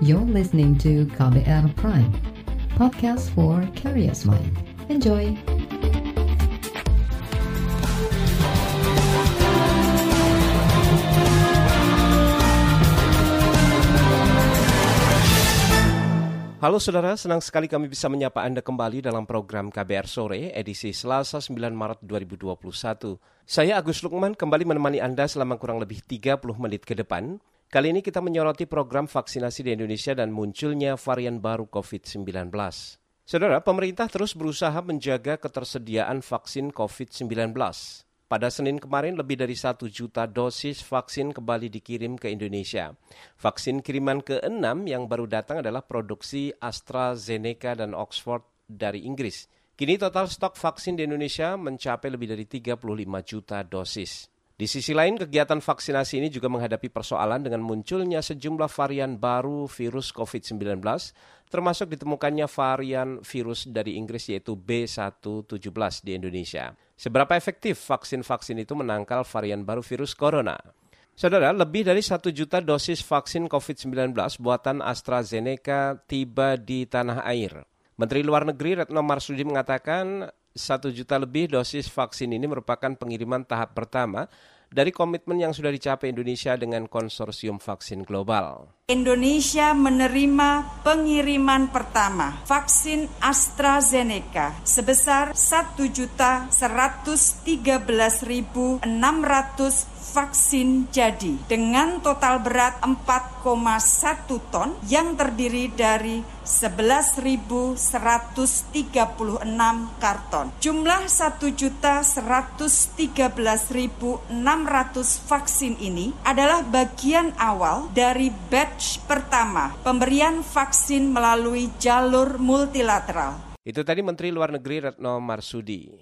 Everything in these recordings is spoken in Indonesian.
You're listening to KBR Prime, podcast for curious mind. Enjoy! Halo saudara, senang sekali kami bisa menyapa Anda kembali dalam program KBR Sore edisi Selasa 9 Maret 2021. Saya Agus Lukman kembali menemani Anda selama kurang lebih 30 menit ke depan. Kali ini kita menyoroti program vaksinasi di Indonesia dan munculnya varian baru COVID-19. Saudara, pemerintah terus berusaha menjaga ketersediaan vaksin COVID-19. Pada Senin kemarin, lebih dari satu juta dosis vaksin kembali dikirim ke Indonesia. Vaksin kiriman ke-6 yang baru datang adalah produksi AstraZeneca dan Oxford dari Inggris. Kini total stok vaksin di Indonesia mencapai lebih dari 35 juta dosis. Di sisi lain, kegiatan vaksinasi ini juga menghadapi persoalan dengan munculnya sejumlah varian baru virus COVID-19, termasuk ditemukannya varian virus dari Inggris yaitu B117 di Indonesia. Seberapa efektif vaksin-vaksin itu menangkal varian baru virus corona? Saudara, lebih dari satu juta dosis vaksin COVID-19 buatan AstraZeneca tiba di tanah air. Menteri Luar Negeri Retno Marsudi mengatakan satu juta lebih dosis vaksin ini merupakan pengiriman tahap pertama dari komitmen yang sudah dicapai Indonesia dengan konsorsium vaksin global. Indonesia menerima pengiriman pertama vaksin AstraZeneca sebesar 1.113.600 vaksin jadi dengan total berat 4,1 ton yang terdiri dari 11.136 karton. Jumlah 1.113.600 vaksin ini adalah bagian awal dari batch pertama pemberian vaksin melalui jalur multilateral. Itu tadi Menteri Luar Negeri Retno Marsudi.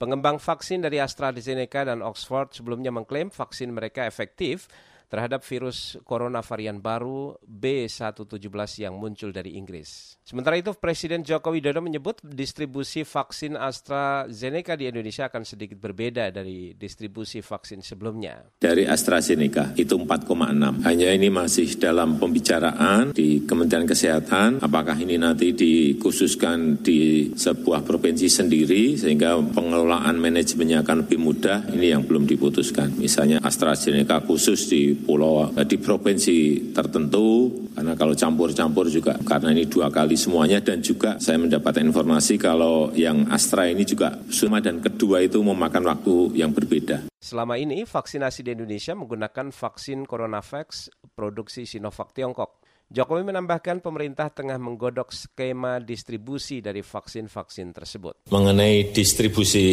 Pengembang vaksin dari AstraZeneca dan Oxford sebelumnya mengklaim vaksin mereka efektif terhadap virus corona varian baru B117 yang muncul dari Inggris. Sementara itu, Presiden Joko Widodo menyebut distribusi vaksin AstraZeneca di Indonesia akan sedikit berbeda dari distribusi vaksin sebelumnya. Dari AstraZeneca itu 4,6. Hanya ini masih dalam pembicaraan di Kementerian Kesehatan, apakah ini nanti dikhususkan di sebuah provinsi sendiri sehingga pengelolaan manajemennya akan lebih mudah, ini yang belum diputuskan. Misalnya AstraZeneca khusus di pulau eh, di provinsi tertentu karena kalau campur-campur juga karena ini dua kali semuanya dan juga saya mendapat informasi kalau yang Astra ini juga suma dan kedua itu memakan waktu yang berbeda. Selama ini vaksinasi di Indonesia menggunakan vaksin CoronaVax produksi Sinovac Tiongkok. Jokowi menambahkan pemerintah tengah menggodok skema distribusi dari vaksin-vaksin tersebut. Mengenai distribusi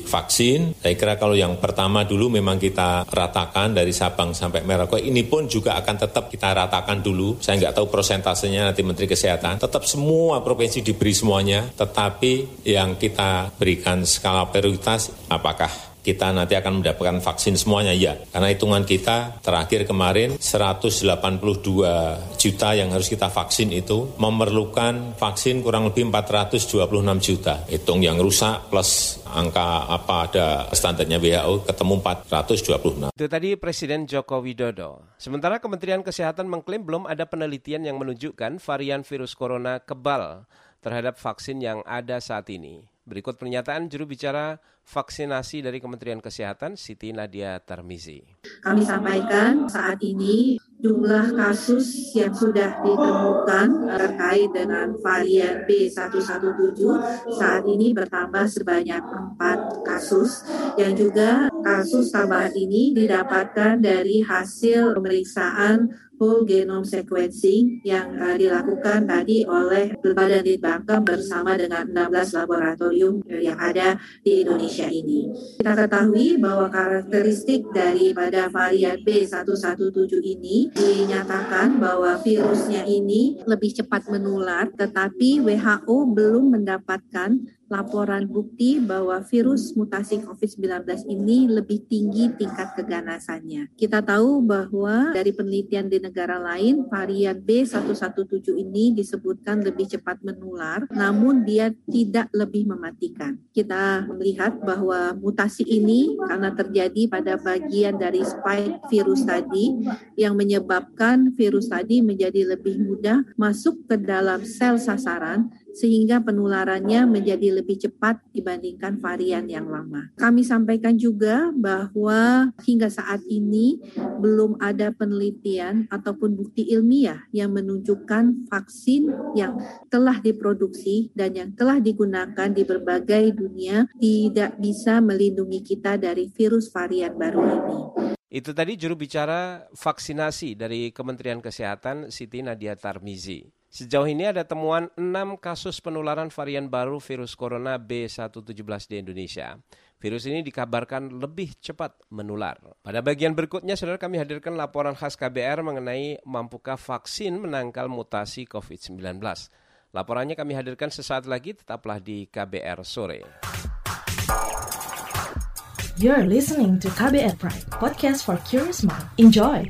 vaksin, saya kira kalau yang pertama dulu memang kita ratakan dari Sabang sampai Merauke, ini pun juga akan tetap kita ratakan dulu. Saya nggak tahu prosentasenya nanti Menteri Kesehatan. Tetap semua provinsi diberi semuanya, tetapi yang kita berikan skala prioritas apakah kita nanti akan mendapatkan vaksin semuanya ya. Karena hitungan kita terakhir kemarin 182 juta yang harus kita vaksin itu memerlukan vaksin kurang lebih 426 juta. Hitung yang rusak plus angka apa ada standarnya WHO ketemu 426. Itu tadi Presiden Joko Widodo. Sementara Kementerian Kesehatan mengklaim belum ada penelitian yang menunjukkan varian virus corona kebal terhadap vaksin yang ada saat ini. Berikut pernyataan juru bicara vaksinasi dari Kementerian Kesehatan Siti Nadia Tarmizi. Kami sampaikan saat ini jumlah kasus yang sudah ditemukan terkait dengan varian B117 saat ini bertambah sebanyak 4 kasus yang juga kasus tambahan ini didapatkan dari hasil pemeriksaan whole genome sequencing yang uh, dilakukan tadi oleh Badan Litbangkem bersama dengan 16 laboratorium yang ada di Indonesia ini. Kita ketahui bahwa karakteristik daripada varian B117 ini dinyatakan bahwa virusnya ini lebih cepat menular, tetapi WHO belum mendapatkan laporan bukti bahwa virus mutasi COVID-19 ini lebih tinggi tingkat keganasannya. Kita tahu bahwa dari penelitian di negara lain, varian B117 ini disebutkan lebih cepat menular, namun dia tidak lebih mematikan. Kita melihat bahwa mutasi ini karena terjadi pada bagian dari spike virus tadi yang menyebabkan virus tadi menjadi lebih mudah masuk ke dalam sel sasaran sehingga penularannya menjadi lebih cepat dibandingkan varian yang lama. Kami sampaikan juga bahwa hingga saat ini belum ada penelitian ataupun bukti ilmiah yang menunjukkan vaksin yang telah diproduksi dan yang telah digunakan di berbagai dunia tidak bisa melindungi kita dari virus varian baru ini. Itu tadi juru bicara vaksinasi dari Kementerian Kesehatan Siti Nadia Tarmizi. Sejauh ini ada temuan 6 kasus penularan varian baru virus corona B117 di Indonesia. Virus ini dikabarkan lebih cepat menular. Pada bagian berikutnya, saudara kami hadirkan laporan khas KBR mengenai mampukah vaksin menangkal mutasi COVID-19. Laporannya kami hadirkan sesaat lagi, tetaplah di KBR Sore. You're listening to KBR Pride, podcast for curious mind. Enjoy!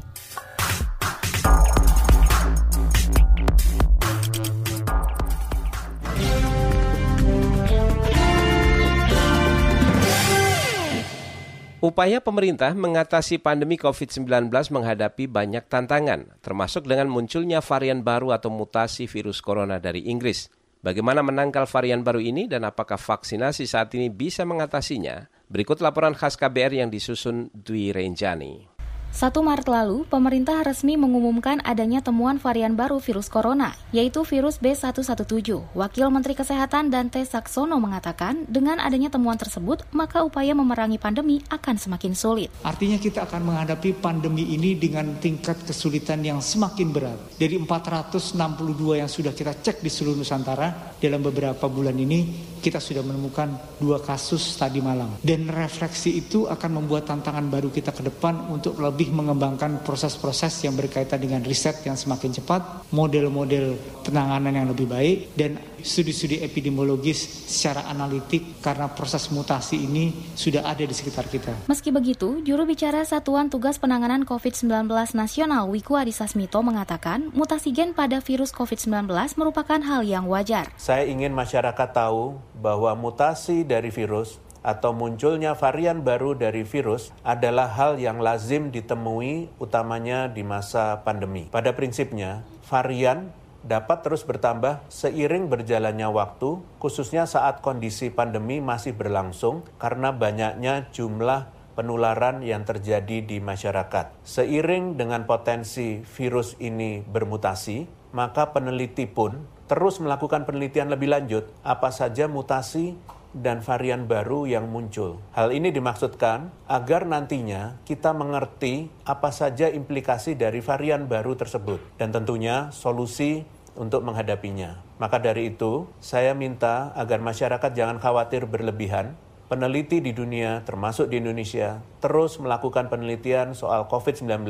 Upaya pemerintah mengatasi pandemi COVID-19 menghadapi banyak tantangan, termasuk dengan munculnya varian baru atau mutasi virus corona dari Inggris. Bagaimana menangkal varian baru ini dan apakah vaksinasi saat ini bisa mengatasinya? Berikut laporan khas KBR yang disusun Dwi Renjani. 1 Maret lalu, pemerintah resmi mengumumkan adanya temuan varian baru virus corona, yaitu virus B117. Wakil Menteri Kesehatan Dante Saksono mengatakan, dengan adanya temuan tersebut, maka upaya memerangi pandemi akan semakin sulit. Artinya kita akan menghadapi pandemi ini dengan tingkat kesulitan yang semakin berat. Dari 462 yang sudah kita cek di seluruh Nusantara, dalam beberapa bulan ini kita sudah menemukan dua kasus tadi malam. Dan refleksi itu akan membuat tantangan baru kita ke depan untuk lebih mengembangkan proses-proses yang berkaitan dengan riset yang semakin cepat, model-model penanganan yang lebih baik, dan studi-studi epidemiologis secara analitik karena proses mutasi ini sudah ada di sekitar kita. Meski begitu, juru bicara Satuan Tugas Penanganan COVID-19 Nasional Wiku Adhisa Smito mengatakan mutasi gen pada virus COVID-19 merupakan hal yang wajar. Saya ingin masyarakat tahu bahwa mutasi dari virus atau munculnya varian baru dari virus adalah hal yang lazim ditemui utamanya di masa pandemi. Pada prinsipnya, varian dapat terus bertambah seiring berjalannya waktu, khususnya saat kondisi pandemi masih berlangsung karena banyaknya jumlah penularan yang terjadi di masyarakat. Seiring dengan potensi virus ini bermutasi, maka peneliti pun terus melakukan penelitian lebih lanjut apa saja mutasi dan varian baru yang muncul. Hal ini dimaksudkan agar nantinya kita mengerti apa saja implikasi dari varian baru tersebut dan tentunya solusi untuk menghadapinya. Maka dari itu, saya minta agar masyarakat jangan khawatir berlebihan. Peneliti di dunia, termasuk di Indonesia, terus melakukan penelitian soal COVID-19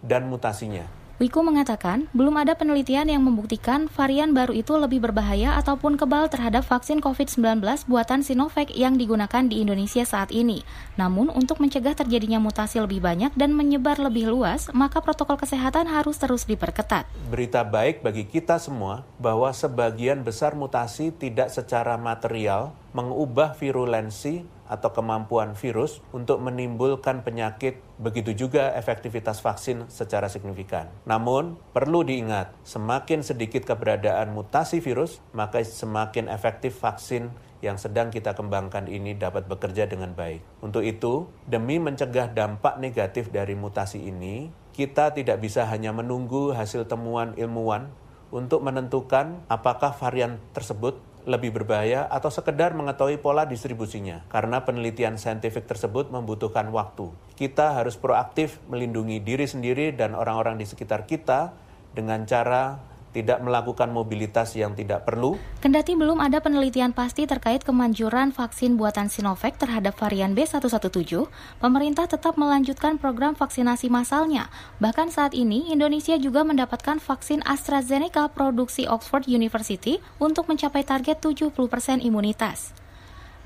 dan mutasinya Wiku mengatakan, belum ada penelitian yang membuktikan varian baru itu lebih berbahaya ataupun kebal terhadap vaksin COVID-19 buatan Sinovac yang digunakan di Indonesia saat ini. Namun, untuk mencegah terjadinya mutasi lebih banyak dan menyebar lebih luas, maka protokol kesehatan harus terus diperketat. Berita baik bagi kita semua bahwa sebagian besar mutasi tidak secara material mengubah virulensi atau kemampuan virus untuk menimbulkan penyakit, begitu juga efektivitas vaksin secara signifikan. Namun, perlu diingat, semakin sedikit keberadaan mutasi virus, maka semakin efektif vaksin yang sedang kita kembangkan ini dapat bekerja dengan baik. Untuk itu, demi mencegah dampak negatif dari mutasi ini, kita tidak bisa hanya menunggu hasil temuan ilmuwan untuk menentukan apakah varian tersebut lebih berbahaya atau sekedar mengetahui pola distribusinya. Karena penelitian saintifik tersebut membutuhkan waktu. Kita harus proaktif melindungi diri sendiri dan orang-orang di sekitar kita dengan cara tidak melakukan mobilitas yang tidak perlu. Kendati belum ada penelitian pasti terkait kemanjuran vaksin buatan Sinovac terhadap varian B117, pemerintah tetap melanjutkan program vaksinasi massalnya. Bahkan saat ini, Indonesia juga mendapatkan vaksin AstraZeneca produksi Oxford University untuk mencapai target 70% imunitas.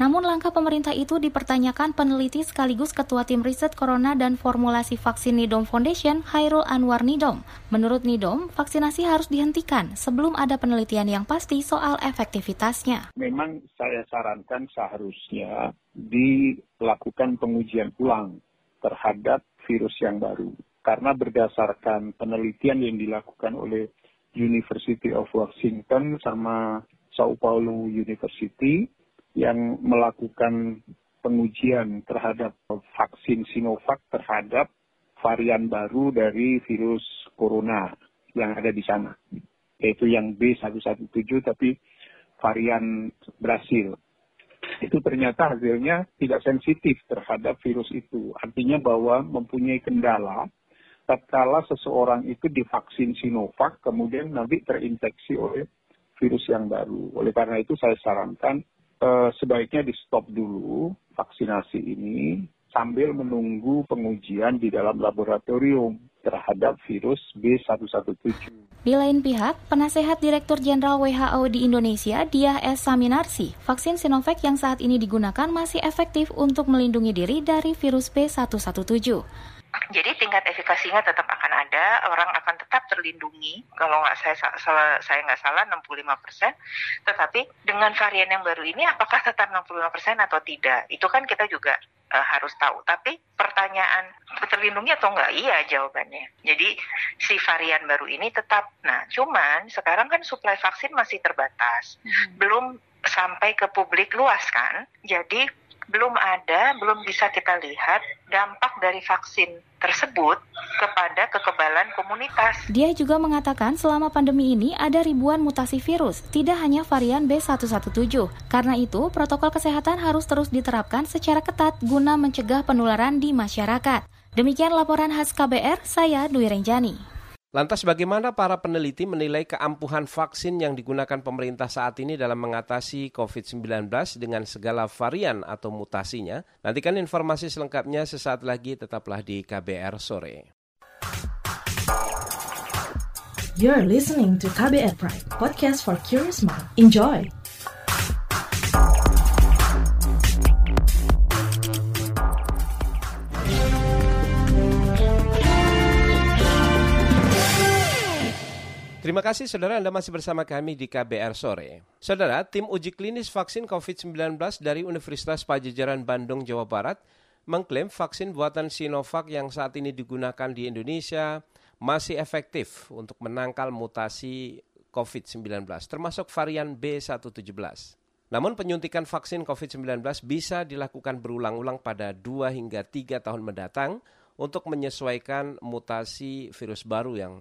Namun langkah pemerintah itu dipertanyakan peneliti sekaligus Ketua Tim Riset Corona dan Formulasi Vaksin Nidom Foundation, Hairul Anwar Nidom. Menurut Nidom, vaksinasi harus dihentikan sebelum ada penelitian yang pasti soal efektivitasnya. Memang saya sarankan seharusnya dilakukan pengujian ulang terhadap virus yang baru. Karena berdasarkan penelitian yang dilakukan oleh University of Washington sama Sao Paulo University, yang melakukan pengujian terhadap vaksin Sinovac terhadap varian baru dari virus corona yang ada di sana, yaitu yang B117 tapi varian Brasil. Itu ternyata hasilnya tidak sensitif terhadap virus itu. Artinya bahwa mempunyai kendala tatkala seseorang itu divaksin Sinovac kemudian nanti terinfeksi oleh virus yang baru. Oleh karena itu saya sarankan sebaiknya di stop dulu vaksinasi ini sambil menunggu pengujian di dalam laboratorium terhadap virus B117. Di lain pihak, penasehat Direktur Jenderal WHO di Indonesia, Diah S. Saminarsi, vaksin Sinovac yang saat ini digunakan masih efektif untuk melindungi diri dari virus B117. Jadi tingkat efikasinya tetap akan ada, orang akan tetap terlindungi. Kalau nggak saya salah, saya nggak salah 65 persen. Tetapi dengan varian yang baru ini, apakah tetap 65 persen atau tidak? Itu kan kita juga uh, harus tahu. Tapi pertanyaan terlindungi atau enggak? Iya jawabannya. Jadi si varian baru ini tetap. Nah, cuman sekarang kan suplai vaksin masih terbatas, hmm. belum sampai ke publik luas kan. Jadi belum ada, belum bisa kita lihat dampak dari vaksin tersebut kepada kekebalan komunitas. Dia juga mengatakan selama pandemi ini ada ribuan mutasi virus, tidak hanya varian B117. Karena itu, protokol kesehatan harus terus diterapkan secara ketat guna mencegah penularan di masyarakat. Demikian laporan khas KBR, saya Dwi Renjani. Lantas bagaimana para peneliti menilai keampuhan vaksin yang digunakan pemerintah saat ini dalam mengatasi COVID-19 dengan segala varian atau mutasinya? Nantikan informasi selengkapnya sesaat lagi tetaplah di KBR sore. You're listening to KBR Pride, podcast for curious mind. Enjoy. Terima kasih saudara Anda masih bersama kami di KBR Sore. Saudara, tim uji klinis vaksin COVID-19 dari Universitas Pajajaran Bandung, Jawa Barat mengklaim vaksin buatan Sinovac yang saat ini digunakan di Indonesia masih efektif untuk menangkal mutasi COVID-19, termasuk varian B117. Namun penyuntikan vaksin COVID-19 bisa dilakukan berulang-ulang pada 2 hingga 3 tahun mendatang untuk menyesuaikan mutasi virus baru yang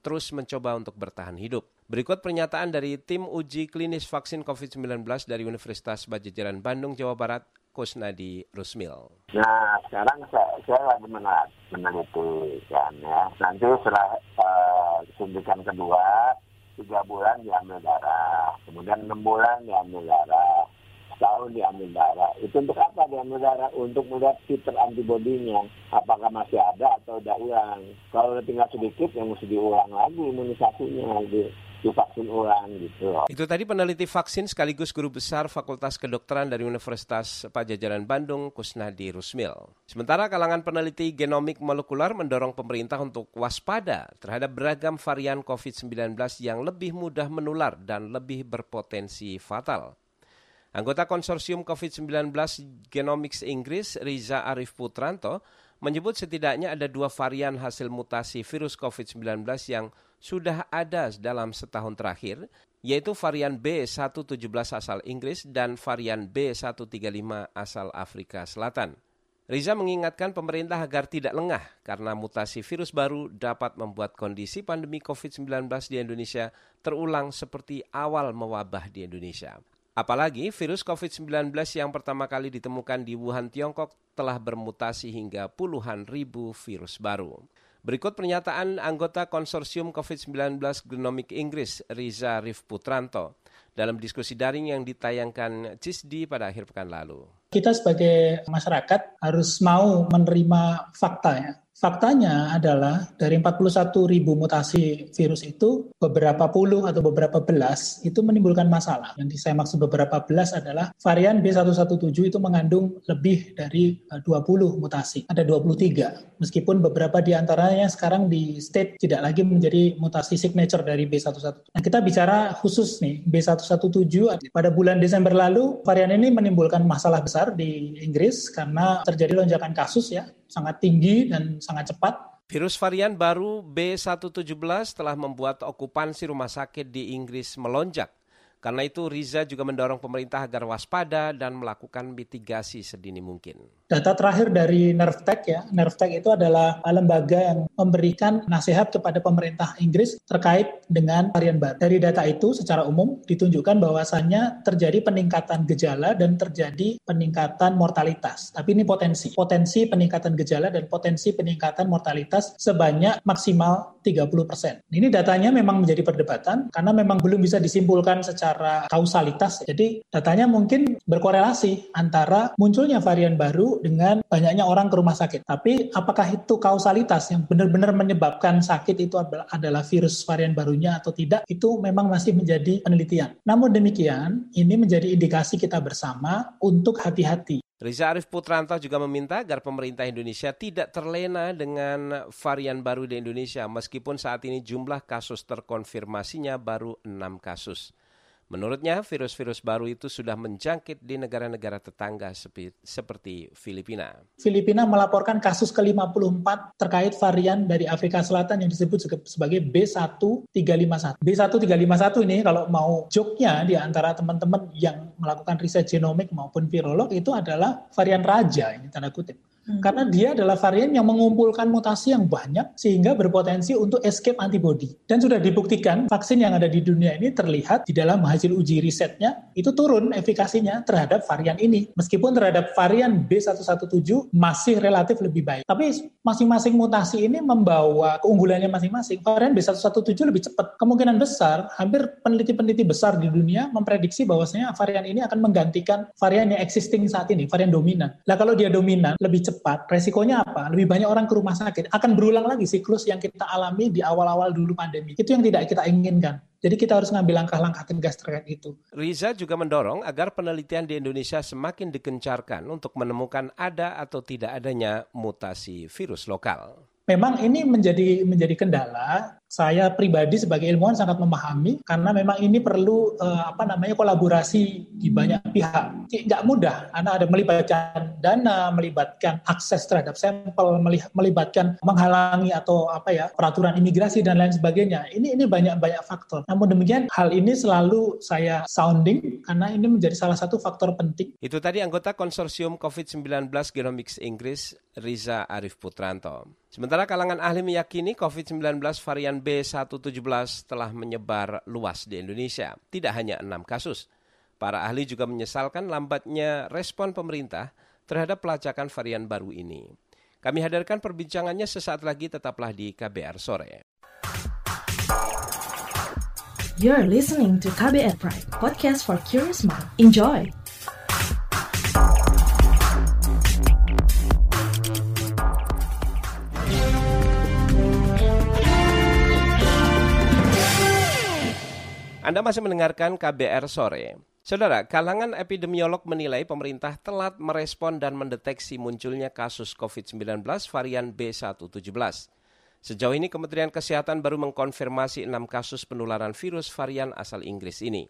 terus mencoba untuk bertahan hidup. Berikut pernyataan dari tim uji klinis vaksin COVID-19 dari Universitas Bajajaran Bandung, Jawa Barat, Kusnadi Rusmil. Nah, sekarang saya, saya lagi meneliti kan ya. Nanti setelah uh, suntikan kedua, tiga bulan diambil darah, kemudian enam bulan diambil darah, tahun diambil darah. Itu untuk apa diambil darah? Untuk melihat titer antibodinya. Apakah masih ada atau udah ulang. Kalau tinggal sedikit, yang mesti diulang lagi imunisasinya. Di, divaksin ulang gitu. Itu tadi peneliti vaksin sekaligus guru besar Fakultas Kedokteran dari Universitas Pajajaran Bandung, Kusnadi Rusmil. Sementara kalangan peneliti genomik molekular mendorong pemerintah untuk waspada terhadap beragam varian COVID-19 yang lebih mudah menular dan lebih berpotensi fatal. Anggota konsorsium COVID-19 Genomics Inggris, Riza Arif Putranto, menyebut setidaknya ada dua varian hasil mutasi virus COVID-19 yang sudah ada dalam setahun terakhir, yaitu varian B117 asal Inggris dan varian B135 asal Afrika Selatan. Riza mengingatkan pemerintah agar tidak lengah karena mutasi virus baru dapat membuat kondisi pandemi COVID-19 di Indonesia terulang seperti awal mewabah di Indonesia. Apalagi virus COVID-19 yang pertama kali ditemukan di Wuhan, Tiongkok telah bermutasi hingga puluhan ribu virus baru. Berikut pernyataan anggota konsorsium COVID-19 Genomic Inggris, Riza Rif Putranto, dalam diskusi daring yang ditayangkan CISDI pada akhir pekan lalu. Kita sebagai masyarakat harus mau menerima fakta ya Faktanya adalah dari 41 ribu mutasi virus itu, beberapa puluh atau beberapa belas itu menimbulkan masalah. Yang saya maksud beberapa belas adalah varian B117 itu mengandung lebih dari 20 eh, mutasi. Ada 23. Meskipun beberapa di antaranya sekarang di state tidak lagi menjadi mutasi signature dari B117. Nah, kita bicara khusus nih, B117 pada bulan Desember lalu, varian ini menimbulkan masalah besar di Inggris karena terjadi lonjakan kasus ya, sangat tinggi dan sangat cepat. Virus varian baru B117 telah membuat okupansi rumah sakit di Inggris melonjak. Karena itu Riza juga mendorong pemerintah agar waspada dan melakukan mitigasi sedini mungkin. Data terakhir dari Nervtech ya, Nervtech itu adalah lembaga yang memberikan nasihat kepada pemerintah Inggris terkait dengan varian baru. Dari data itu secara umum ditunjukkan bahwasannya terjadi peningkatan gejala dan terjadi peningkatan mortalitas. Tapi ini potensi. Potensi peningkatan gejala dan potensi peningkatan mortalitas sebanyak maksimal 30%. Ini datanya memang menjadi perdebatan karena memang belum bisa disimpulkan secara kausalitas. Jadi datanya mungkin berkorelasi antara munculnya varian baru dengan banyaknya orang ke rumah sakit. Tapi apakah itu kausalitas yang benar-benar menyebabkan sakit itu adalah virus varian barunya atau tidak, itu memang masih menjadi penelitian. Namun demikian, ini menjadi indikasi kita bersama untuk hati-hati. Riza Arif Putranto juga meminta agar pemerintah Indonesia tidak terlena dengan varian baru di Indonesia meskipun saat ini jumlah kasus terkonfirmasinya baru 6 kasus. Menurutnya, virus-virus baru itu sudah menjangkit di negara-negara tetangga seperti Filipina. Filipina melaporkan kasus ke-54 terkait varian dari Afrika Selatan yang disebut sebagai B1351. B1351 ini kalau mau joknya di antara teman-teman yang melakukan riset genomik maupun virolog itu adalah varian raja, ini tanda kutip. Hmm. Karena dia adalah varian yang mengumpulkan mutasi yang banyak sehingga berpotensi untuk escape antibody. Dan sudah dibuktikan vaksin yang ada di dunia ini terlihat di dalam hasil uji risetnya itu turun efikasinya terhadap varian ini. Meskipun terhadap varian B117 masih relatif lebih baik. Tapi masing-masing mutasi ini membawa keunggulannya masing-masing. Varian B117 lebih cepat. Kemungkinan besar hampir peneliti-peneliti besar di dunia memprediksi bahwasanya varian ini akan menggantikan varian yang existing saat ini, varian dominan. Nah kalau dia dominan lebih cepat, resikonya apa? Lebih banyak orang ke rumah sakit. Akan berulang lagi siklus yang kita alami di awal-awal dulu pandemi. Itu yang tidak kita inginkan. Jadi kita harus ngambil langkah-langkah tegas terkait itu. Riza juga mendorong agar penelitian di Indonesia semakin dikencarkan untuk menemukan ada atau tidak adanya mutasi virus lokal. Memang ini menjadi menjadi kendala saya pribadi sebagai ilmuwan sangat memahami karena memang ini perlu uh, apa namanya kolaborasi di banyak pihak. Tidak mudah, karena ada melibatkan dana, melibatkan akses terhadap sampel, melibatkan menghalangi atau apa ya peraturan imigrasi dan lain sebagainya. Ini ini banyak banyak faktor. Namun demikian hal ini selalu saya sounding karena ini menjadi salah satu faktor penting. Itu tadi anggota konsorsium COVID-19 Genomics Inggris Riza Arif Putranto. Sementara kalangan ahli meyakini COVID-19 varian B117 telah menyebar luas di Indonesia, tidak hanya enam kasus. Para ahli juga menyesalkan lambatnya respon pemerintah terhadap pelacakan varian baru ini. Kami hadirkan perbincangannya sesaat lagi tetaplah di KBR sore. You're listening to KBR Pride, podcast for curious mind. Enjoy. Anda masih mendengarkan KBR sore. Saudara, kalangan epidemiolog menilai pemerintah telat merespon dan mendeteksi munculnya kasus COVID-19 varian B117. Sejauh ini Kementerian Kesehatan baru mengkonfirmasi enam kasus penularan virus varian asal Inggris ini.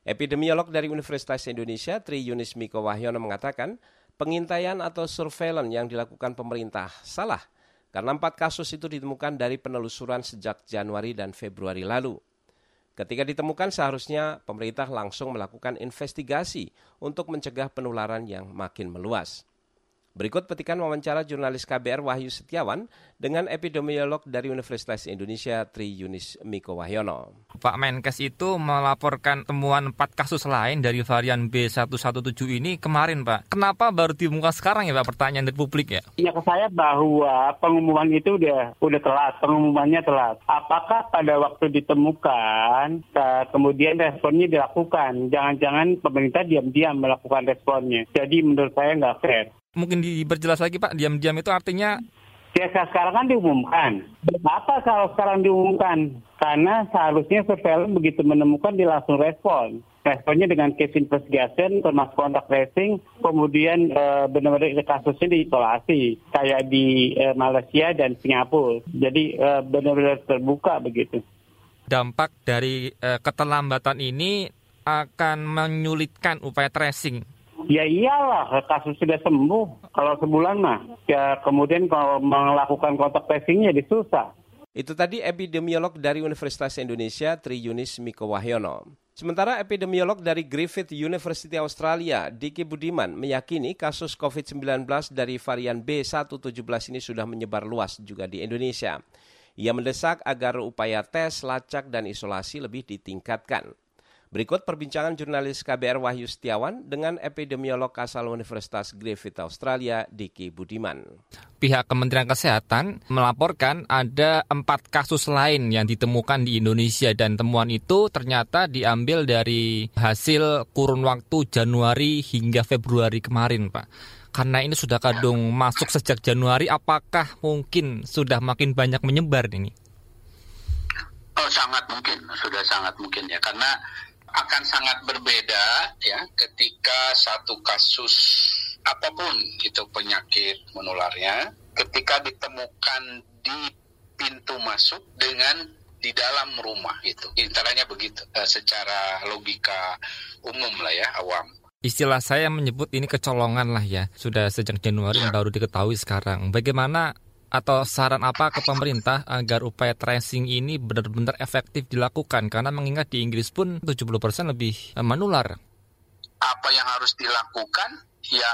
Epidemiolog dari Universitas Indonesia, Tri Yunis Miko Wahyono mengatakan, pengintaian atau surveillance yang dilakukan pemerintah salah karena empat kasus itu ditemukan dari penelusuran sejak Januari dan Februari lalu. Ketika ditemukan seharusnya pemerintah langsung melakukan investigasi untuk mencegah penularan yang makin meluas. Berikut petikan wawancara jurnalis KBR Wahyu Setiawan dengan epidemiolog dari Universitas Indonesia Tri Yunis Miko Wahyono. Pak Menkes itu melaporkan temuan 4 kasus lain dari varian B117 ini kemarin Pak. Kenapa baru diumumkan sekarang ya Pak pertanyaan dari publik ya? Ya ke saya bahwa pengumuman itu udah udah telat, pengumumannya telat. Apakah pada waktu ditemukan kemudian responnya dilakukan? Jangan-jangan pemerintah diam-diam melakukan responnya. Jadi menurut saya nggak fair. Mungkin diperjelas lagi Pak, diam-diam itu artinya Ya sekarang kan diumumkan. Kenapa kalau sekarang diumumkan? Karena seharusnya surveillance begitu menemukan dia langsung respon. Responnya dengan case investigation, termasuk kontak tracing, kemudian e, benar-benar kasusnya diisolasi, kayak di e, Malaysia dan Singapura. Jadi e, benar-benar terbuka begitu. Dampak dari e, keterlambatan ini akan menyulitkan upaya tracing Ya iyalah, kasus sudah sembuh. Kalau sebulan mah, ya kemudian kalau melakukan kontak tracingnya susah. Itu tadi epidemiolog dari Universitas Indonesia, Tri Yunis Miko Wahyono. Sementara epidemiolog dari Griffith University Australia, Diki Budiman, meyakini kasus COVID-19 dari varian B117 ini sudah menyebar luas juga di Indonesia. Ia mendesak agar upaya tes, lacak, dan isolasi lebih ditingkatkan. Berikut perbincangan jurnalis KBR Wahyu Setiawan dengan epidemiolog asal Universitas Griffith Australia, Diki Budiman. Pihak Kementerian Kesehatan melaporkan ada empat kasus lain yang ditemukan di Indonesia dan temuan itu ternyata diambil dari hasil kurun waktu Januari hingga Februari kemarin, Pak karena ini sudah kadung masuk sejak Januari, apakah mungkin sudah makin banyak menyebar ini? Oh, sangat mungkin, sudah sangat mungkin ya, karena akan sangat berbeda ya ketika satu kasus apa pun itu penyakit menularnya ketika ditemukan di pintu masuk dengan di dalam rumah itu intinya begitu eh, secara logika umum lah ya awam Istilah saya menyebut ini kecolongan lah ya. Sudah sejak Januari ya. baru diketahui sekarang. Bagaimana atau saran apa ke pemerintah agar upaya tracing ini benar-benar efektif dilakukan karena mengingat di Inggris pun 70% lebih eh, menular. Apa yang harus dilakukan? Ya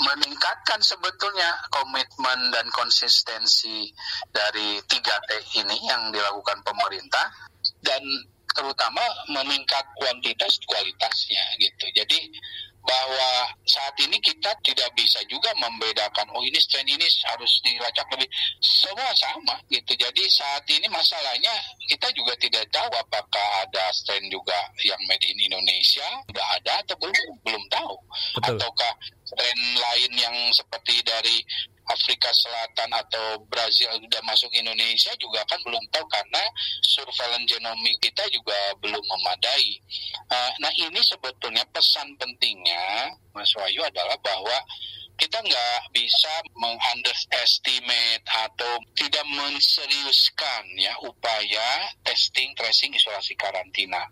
meningkatkan sebetulnya komitmen dan konsistensi dari 3T ini yang dilakukan pemerintah dan terutama meningkat kuantitas kualitasnya gitu. Jadi bahwa saat ini kita tidak bisa juga membedakan oh ini strain ini harus dilacak lebih. Semua sama gitu. Jadi saat ini masalahnya kita juga tidak tahu apakah ada strain juga yang made in Indonesia sudah ada atau belum belum tahu. Betul. ataukah strain lain yang seperti dari Afrika Selatan atau Brazil sudah masuk Indonesia juga kan belum tahu karena surveillance genomik kita juga belum memadai. Uh, nah ini sebetulnya pesan pentingnya Mas Wahyu adalah bahwa kita nggak bisa mengunderestimate atau tidak menseriuskan ya upaya testing, tracing, isolasi karantina.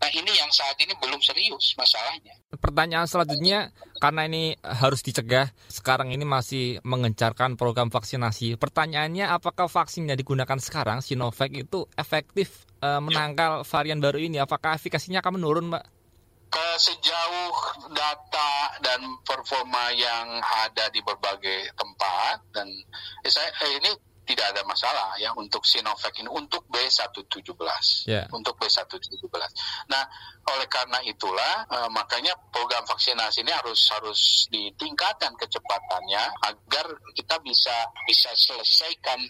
Nah ini yang saat ini belum serius masalahnya. Pertanyaan selanjutnya, karena ini harus dicegah, sekarang ini masih mengencarkan program vaksinasi. Pertanyaannya, apakah vaksin yang digunakan sekarang, Sinovac, itu efektif e, menangkal varian baru ini? Apakah efikasinya akan menurun, Mbak? Ke sejauh data dan performa yang ada di berbagai tempat dan eh, saya eh, ini tidak ada masalah ya untuk Sinovac ini untuk B117 yeah. untuk B117. Nah oleh karena itulah uh, makanya program vaksinasi ini harus harus ditingkatkan kecepatannya agar kita bisa bisa selesaikan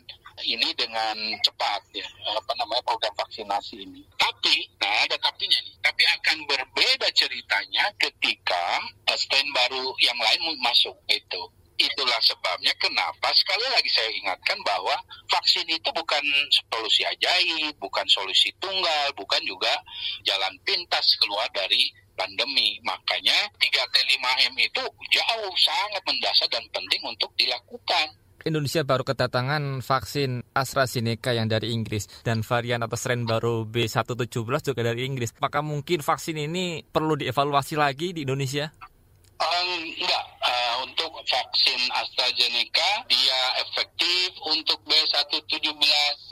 ini dengan cepat ya apa namanya program vaksinasi ini. Tapi nah ada tapinya nih. Tapi akan berbeda ceritanya ketika uh, strain baru yang lain masuk itu. Itulah sebabnya kenapa sekali lagi saya ingatkan bahwa vaksin itu bukan solusi ajaib, bukan solusi tunggal, bukan juga jalan pintas keluar dari pandemi. Makanya 3T5M itu jauh sangat mendasar dan penting untuk dilakukan. Indonesia baru kedatangan vaksin AstraZeneca yang dari Inggris dan varian atau strain baru B117 juga dari Inggris. Apakah mungkin vaksin ini perlu dievaluasi lagi di Indonesia? Um, enggak, untuk vaksin AstraZeneca dia efektif untuk B117.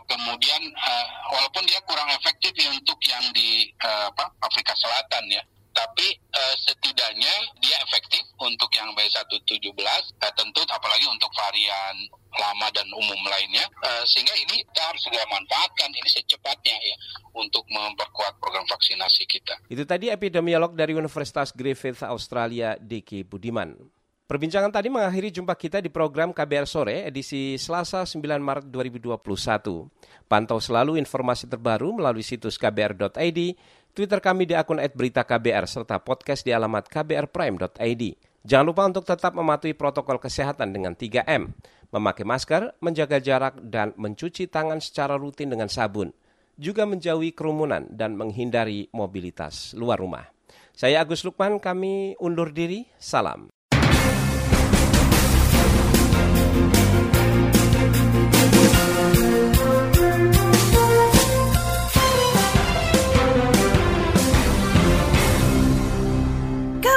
Kemudian uh, walaupun dia kurang efektif untuk yang di uh, apa, Afrika Selatan ya tapi uh, setidaknya dia efektif untuk yang B117 uh, tentu apalagi untuk varian lama dan umum lainnya uh, sehingga ini kita harus segera manfaatkan ini secepatnya ya untuk memperkuat program vaksinasi kita. Itu tadi epidemiolog dari Universitas Griffith Australia Diki Budiman. Perbincangan tadi mengakhiri jumpa kita di program KBR Sore edisi Selasa 9 Maret 2021. Pantau selalu informasi terbaru melalui situs kbr.id, Twitter kami di akun @beritaKBR serta podcast di alamat kbrprime.id. Jangan lupa untuk tetap mematuhi protokol kesehatan dengan 3M, memakai masker, menjaga jarak, dan mencuci tangan secara rutin dengan sabun. Juga menjauhi kerumunan dan menghindari mobilitas luar rumah. Saya Agus Lukman, kami undur diri. Salam.